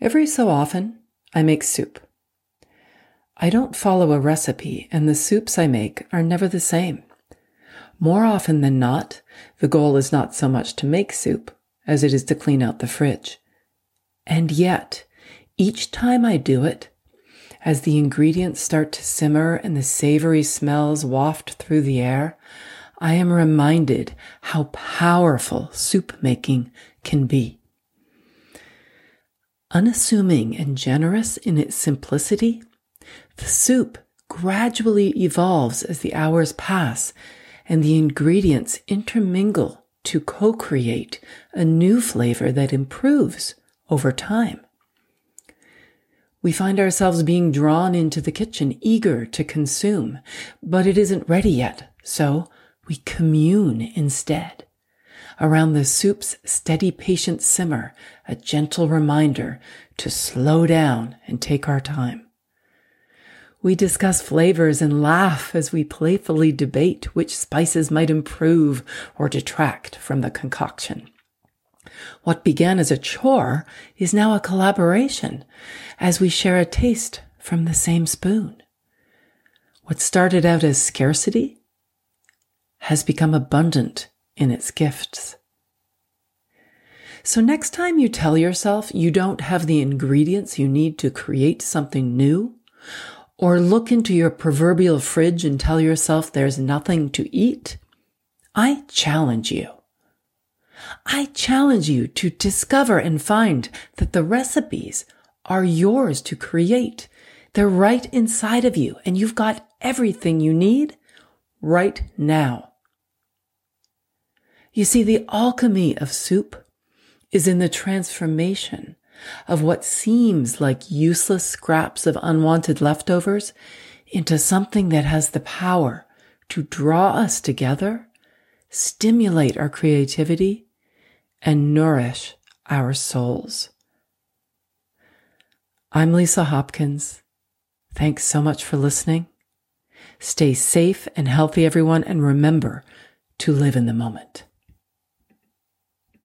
Every so often, I make soup. I don't follow a recipe, and the soups I make are never the same. More often than not, the goal is not so much to make soup as it is to clean out the fridge. And yet, each time I do it, as the ingredients start to simmer and the savory smells waft through the air, I am reminded how powerful soup making can be. Unassuming and generous in its simplicity, the soup gradually evolves as the hours pass and the ingredients intermingle to co-create a new flavor that improves over time. We find ourselves being drawn into the kitchen, eager to consume, but it isn't ready yet, so we commune instead around the soup's steady, patient simmer, a gentle reminder to slow down and take our time. We discuss flavors and laugh as we playfully debate which spices might improve or detract from the concoction. What began as a chore is now a collaboration as we share a taste from the same spoon. What started out as scarcity has become abundant in its gifts. So next time you tell yourself you don't have the ingredients you need to create something new, or look into your proverbial fridge and tell yourself there's nothing to eat, I challenge you. I challenge you to discover and find that the recipes are yours to create. They're right inside of you and you've got everything you need right now. You see, the alchemy of soup is in the transformation of what seems like useless scraps of unwanted leftovers into something that has the power to draw us together, stimulate our creativity, and nourish our souls. I'm Lisa Hopkins. Thanks so much for listening. Stay safe and healthy, everyone, and remember to live in the moment.